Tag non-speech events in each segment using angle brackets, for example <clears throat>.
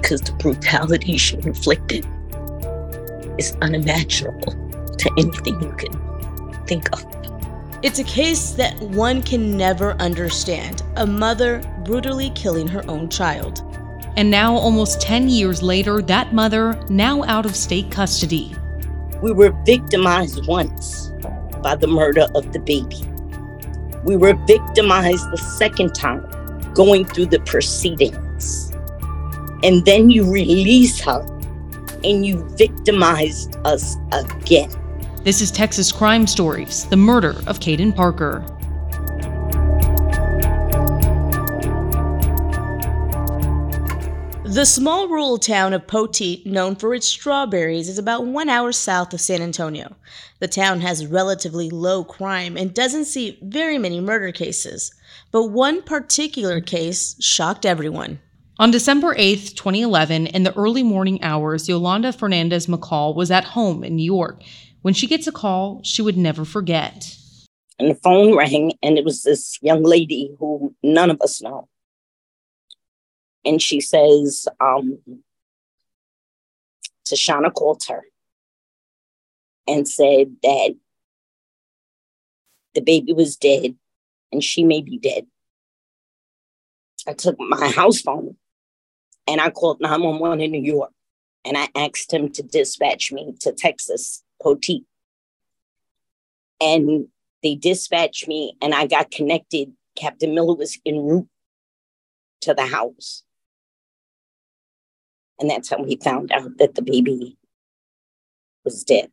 because the brutality she inflicted is unimaginable to anything you can think of. It's a case that one can never understand a mother brutally killing her own child. And now, almost 10 years later, that mother now out of state custody. We were victimized once by the murder of the baby. We were victimized the second time going through the proceedings. And then you release her and you victimized us again. This is Texas Crime Stories The Murder of Caiden Parker. The small rural town of Poteet, known for its strawberries, is about one hour south of San Antonio. The town has relatively low crime and doesn't see very many murder cases. But one particular case shocked everyone. On December 8, 2011, in the early morning hours, Yolanda Fernandez McCall was at home in New York. When she gets a call, she would never forget. And the phone rang, and it was this young lady who none of us know and she says, um, Tashana called her and said that the baby was dead and she may be dead. I took my house phone and I called 911 in New York and I asked him to dispatch me to Texas, Poteet. And they dispatched me and I got connected. Captain Miller was en route to the house. And that's how he found out that the baby was dead.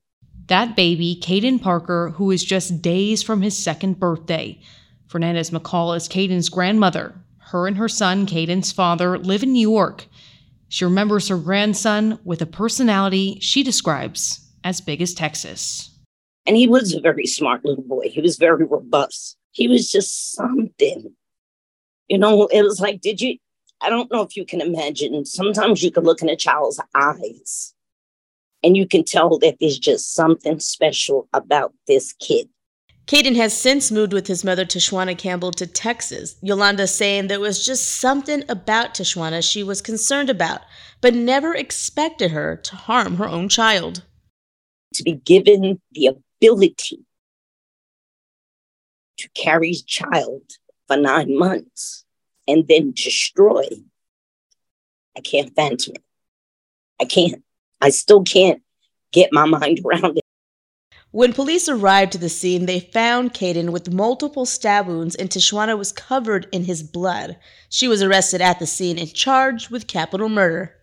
That baby, Caiden Parker, who is just days from his second birthday. Fernandez McCall is Caiden's grandmother. Her and her son, Caiden's father, live in New York. She remembers her grandson with a personality she describes as big as Texas. And he was a very smart little boy. He was very robust. He was just something. You know, it was like, did you I don't know if you can imagine. Sometimes you can look in a child's eyes and you can tell that there's just something special about this kid. Caiden has since moved with his mother, Tashwana Campbell, to Texas. Yolanda saying there was just something about Tashwana she was concerned about, but never expected her to harm her own child. To be given the ability to carry child for nine months and then destroy. I can't fathom it. I can't. I still can't get my mind around it. When police arrived to the scene, they found Caiden with multiple stab wounds, and Tashwana was covered in his blood. She was arrested at the scene and charged with capital murder.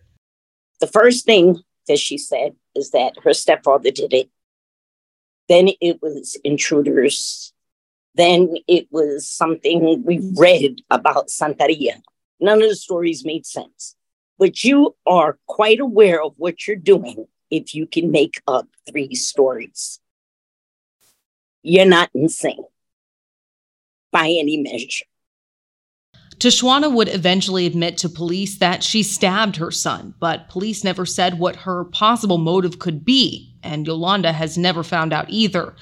The first thing that she said is that her stepfather did it. Then it was intruders then it was something we read about Santeria. None of the stories made sense. But you are quite aware of what you're doing if you can make up three stories. You're not insane by any measure. Tashwana would eventually admit to police that she stabbed her son, but police never said what her possible motive could be, and Yolanda has never found out either.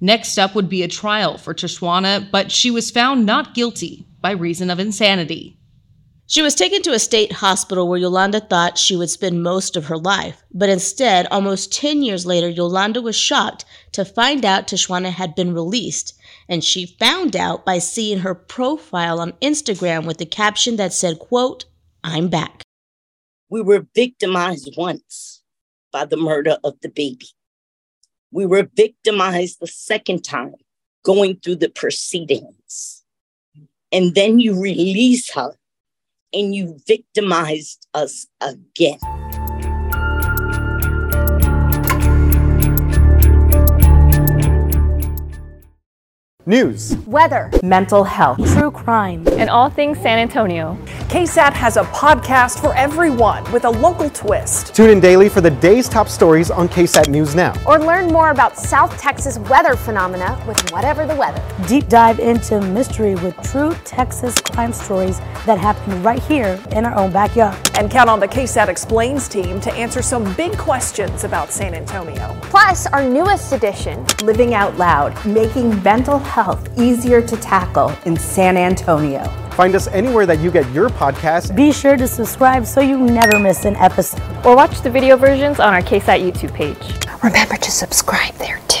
Next up would be a trial for Tashwana, but she was found not guilty by reason of insanity. She was taken to a state hospital where Yolanda thought she would spend most of her life, but instead, almost 10 years later, Yolanda was shocked to find out Tashwana had been released, and she found out by seeing her profile on Instagram with the caption that said, quote, I'm back. We were victimized once by the murder of the baby. We were victimized the second time going through the proceedings. And then you release her and you victimized us again. News, weather, mental health, true crime, and all things San Antonio. KSAT has a podcast for everyone with a local twist. Tune in daily for the day's top stories on KSAT News Now. Or learn more about South Texas weather phenomena with whatever the weather. Deep dive into mystery with true Texas crime stories that happen right here in our own backyard. And count on the KSAT Explains team to answer some big questions about San Antonio. Plus, our newest edition, Living Out Loud, making mental health easier to tackle in San Antonio. Find us anywhere that you get your podcast. Be sure to subscribe so you never miss an episode. Or watch the video versions on our KSAT YouTube page. Remember to subscribe there too.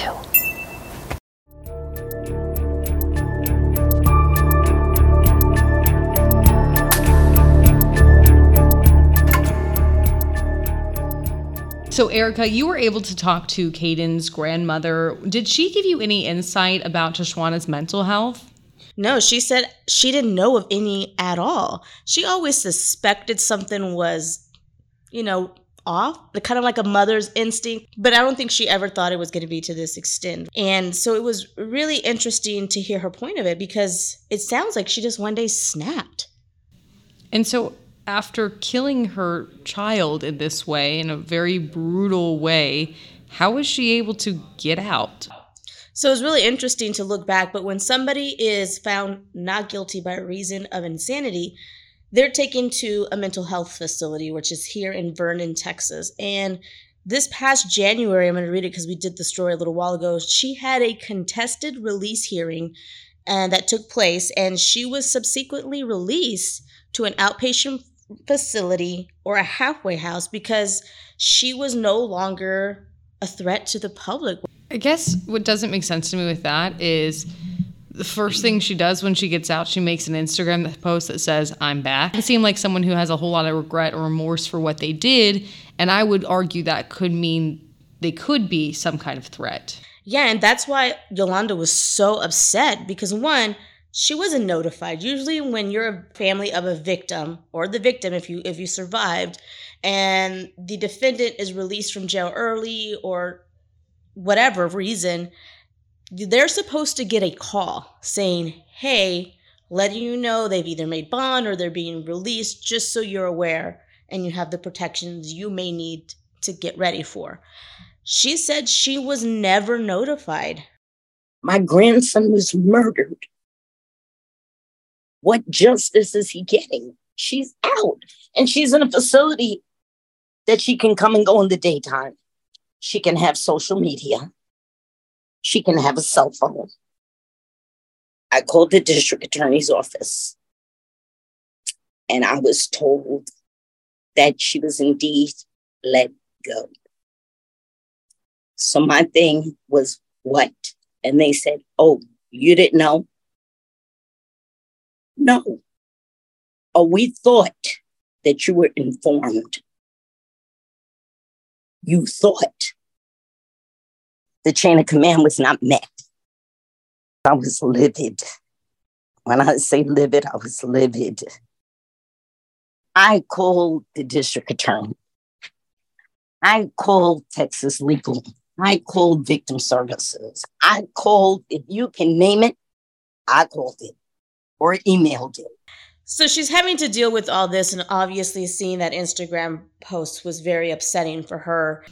So, Erica, you were able to talk to Caiden's grandmother. Did she give you any insight about Tashwana's mental health? No, she said she didn't know of any at all. She always suspected something was, you know, off, kind of like a mother's instinct, but I don't think she ever thought it was going to be to this extent. And so it was really interesting to hear her point of it because it sounds like she just one day snapped. And so, after killing her child in this way, in a very brutal way, how was she able to get out? So it's really interesting to look back, but when somebody is found not guilty by reason of insanity, they're taken to a mental health facility, which is here in Vernon, Texas. And this past January, I'm going to read it because we did the story a little while ago. She had a contested release hearing and that took place, and she was subsequently released to an outpatient facility or a halfway house because she was no longer a threat to the public. I guess what doesn't make sense to me with that is the first thing she does when she gets out, she makes an Instagram post that says, I'm back. It seem like someone who has a whole lot of regret or remorse for what they did. And I would argue that could mean they could be some kind of threat. Yeah, and that's why Yolanda was so upset because one, she wasn't notified. Usually when you're a family of a victim or the victim if you if you survived and the defendant is released from jail early or whatever reason, they're supposed to get a call saying, "Hey, letting you know they've either made bond or they're being released just so you're aware and you have the protections you may need to get ready for." She said she was never notified. My grandson was murdered. What justice is he getting? She's out and she's in a facility that she can come and go in the daytime. She can have social media. She can have a cell phone. I called the district attorney's office and I was told that she was indeed let go. So my thing was, what? And they said, oh, you didn't know? No. Oh, we thought that you were informed. You thought the chain of command was not met. I was livid. When I say livid, I was livid. I called the district attorney. I called Texas Legal. I called Victim Services. I called, if you can name it, I called it or emailed it. So she's having to deal with all this, and obviously, seeing that Instagram post was very upsetting for her.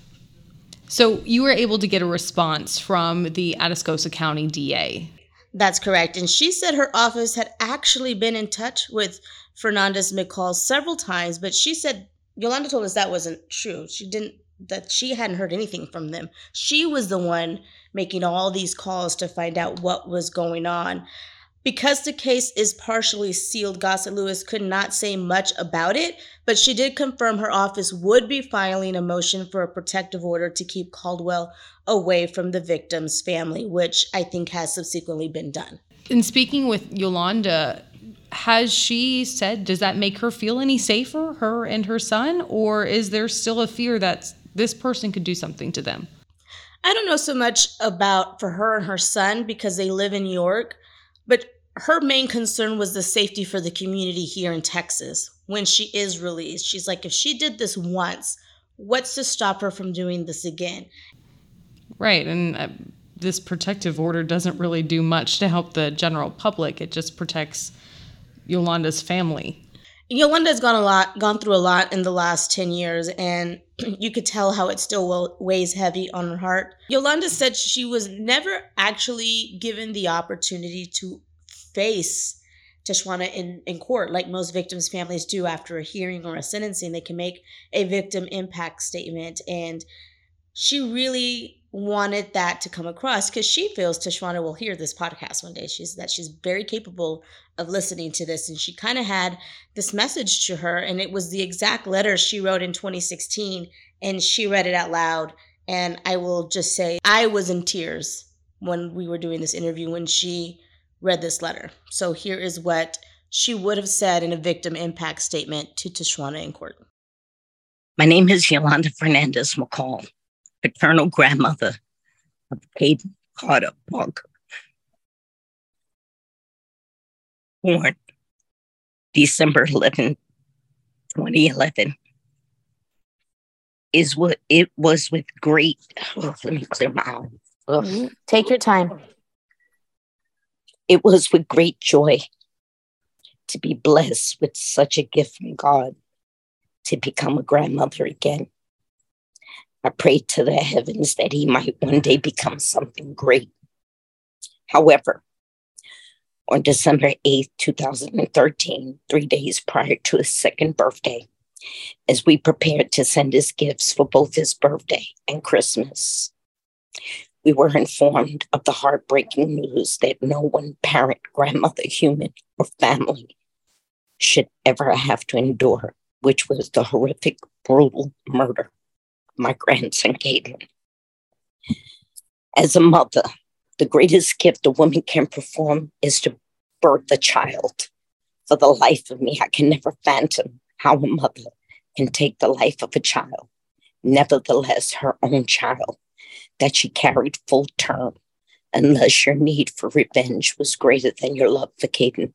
So you were able to get a response from the Atascosa County DA. That's correct. And she said her office had actually been in touch with Fernandez McCall several times, but she said Yolanda told us that wasn't true. She didn't that she hadn't heard anything from them. She was the one making all these calls to find out what was going on. Because the case is partially sealed, Gossett Louis could not say much about it, but she did confirm her office would be filing a motion for a protective order to keep Caldwell away from the victim's family, which I think has subsequently been done. In speaking with Yolanda, has she said, does that make her feel any safer, her and her son? Or is there still a fear that this person could do something to them? I don't know so much about for her and her son because they live in New York, but her main concern was the safety for the community here in Texas when she is released. She's like, if she did this once, what's to stop her from doing this again? Right. And uh, this protective order doesn't really do much to help the general public, it just protects Yolanda's family. Yolanda's gone a lot, gone through a lot in the last 10 years, and <clears throat> you could tell how it still weighs heavy on her heart. Yolanda said she was never actually given the opportunity to face Tashwana in, in court, like most victims' families do after a hearing or a sentencing. They can make a victim impact statement. And she really wanted that to come across because she feels Tashwana will hear this podcast one day. She's that she's very capable of listening to this. And she kind of had this message to her, and it was the exact letter she wrote in 2016, and she read it out loud. And I will just say, I was in tears when we were doing this interview when she read this letter. So here is what she would have said in a victim impact statement to Tashwana in court. My name is Yolanda Fernandez McCall paternal grandmother of Caiden Carter Parker. Born December 11, 2011. Is what it was with great. Oh, let me clear my eyes. Mm-hmm. Take your time. It was with great joy to be blessed with such a gift from God to become a grandmother again. I prayed to the heavens that he might one day become something great. However, on December 8th, 2013, three days prior to his second birthday, as we prepared to send his gifts for both his birthday and Christmas, we were informed of the heartbreaking news that no one parent, grandmother, human, or family should ever have to endure, which was the horrific, brutal murder my grandson Caiden. As a mother, the greatest gift a woman can perform is to birth a child. For the life of me, I can never fathom how a mother can take the life of a child, nevertheless, her own child, that she carried full term, unless your need for revenge was greater than your love for Caiden.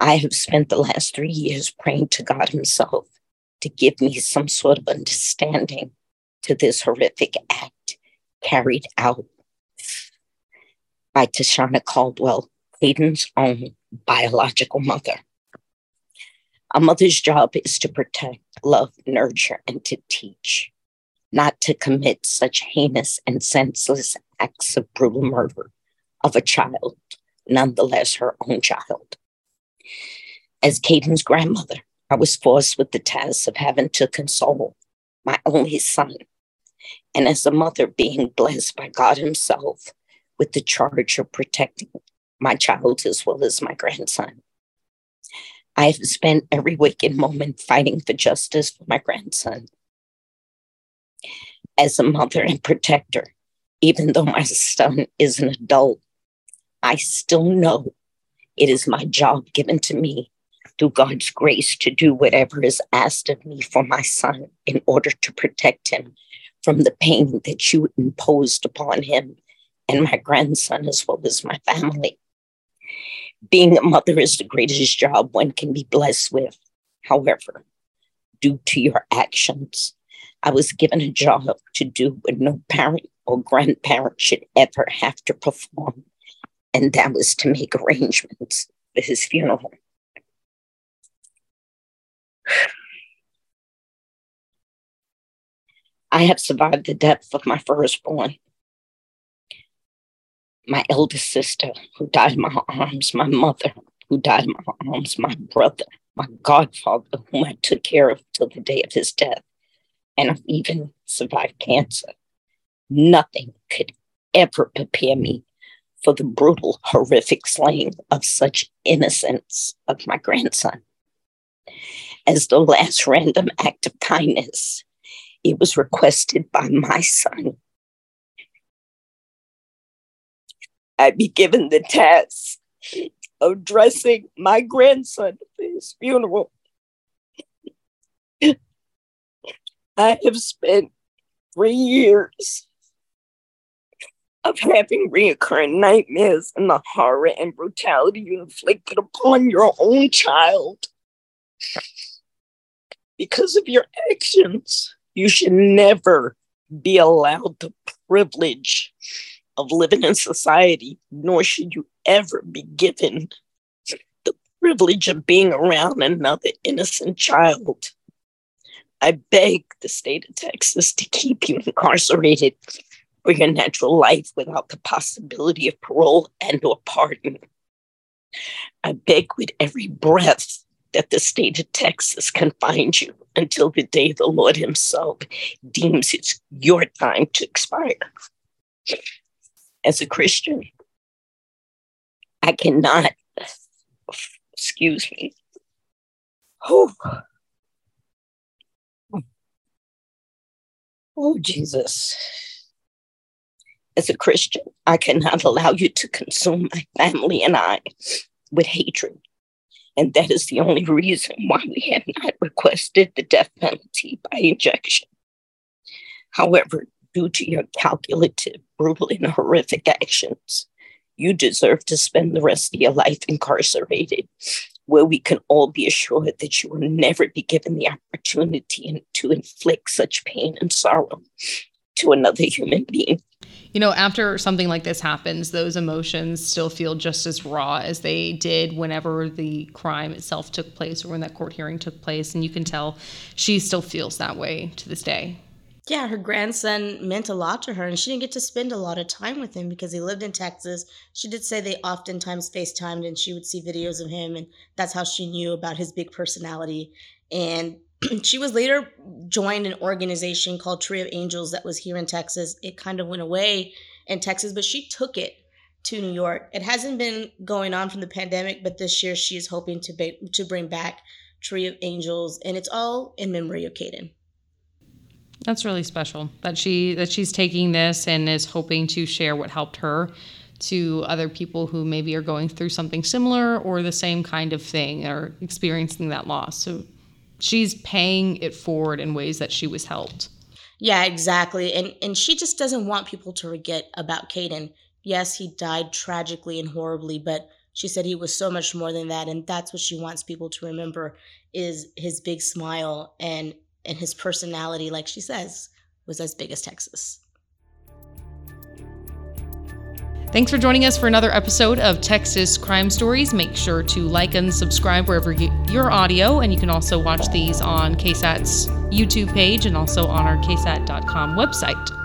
I have spent the last three years praying to God Himself to give me some sort of understanding to this horrific act carried out by Tashana Caldwell, Caiden's own biological mother. A mother's job is to protect, love, nurture, and to teach, not to commit such heinous and senseless acts of brutal murder of a child, nonetheless her own child. As Caiden's grandmother, I was forced with the task of having to console my only son, and as a mother, being blessed by God Himself with the charge of protecting my child as well as my grandson. I have spent every waking moment fighting for justice for my grandson. As a mother and protector, even though my son is an adult, I still know it is my job given to me through God's grace to do whatever is asked of me for my son in order to protect him from the pain that you imposed upon him and my grandson as well as my family. Being a mother is the greatest job one can be blessed with. However, due to your actions, I was given a job to do what no parent or grandparent should ever have to perform, and that was to make arrangements for his funeral. I have survived the death of my firstborn, my eldest sister who died in my arms, my mother who died in my arms, my brother, my godfather whom I took care of till the day of his death, and I've even survived cancer. Nothing could ever prepare me for the brutal, horrific slaying of such innocence of my grandson as the last random act of kindness. It was requested by my son. I be given the task of dressing my grandson for his funeral. I have spent three years of having reoccurring nightmares and the horror and brutality you inflicted upon your own child because of your actions. You should never be allowed the privilege of living in society, nor should you ever be given the privilege of being around another innocent child. I beg the state of Texas to keep you incarcerated for your natural life without the possibility of parole and or pardon. I beg with every breath that the state of Texas can find you until the day the Lord Himself deems it's your time to expire. As a Christian, I cannot, excuse me. Oh, oh Jesus. As a Christian, I cannot allow you to consume my family and I with hatred and that is the only reason why we have not requested the death penalty by injection. However, due to your calculative, brutal, and horrific actions, you deserve to spend the rest of your life incarcerated, where we can all be assured that you will never be given the opportunity to inflict such pain and sorrow to another human being. You know, after something like this happens, those emotions still feel just as raw as they did whenever the crime itself took place or when that court hearing took place. And you can tell she still feels that way to this day. Yeah, her grandson meant a lot to her, and she didn't get to spend a lot of time with him because he lived in Texas. She did say they oftentimes FaceTimed and she would see videos of him, and that's how she knew about his big personality. And <clears throat> she was later joined an organization called Tree of Angels that was here in Texas. It kind of went away in Texas, but she took it to New York. It hasn't been going on from the pandemic, but this year she is hoping to be, to bring back Tree of Angels, and it's all in memory of Caiden. That's really special that she that she's taking this and is hoping to share what helped her to other people who maybe are going through something similar or the same kind of thing or experiencing that loss. So she's paying it forward in ways that she was helped. Yeah, exactly. And and she just doesn't want people to forget about Caiden. Yes, he died tragically and horribly, but she said he was so much more than that and that's what she wants people to remember is his big smile and and his personality like she says was as big as Texas. Thanks for joining us for another episode of Texas Crime Stories. Make sure to like and subscribe wherever you get your audio, and you can also watch these on KSAT's YouTube page and also on our KSAT.com website.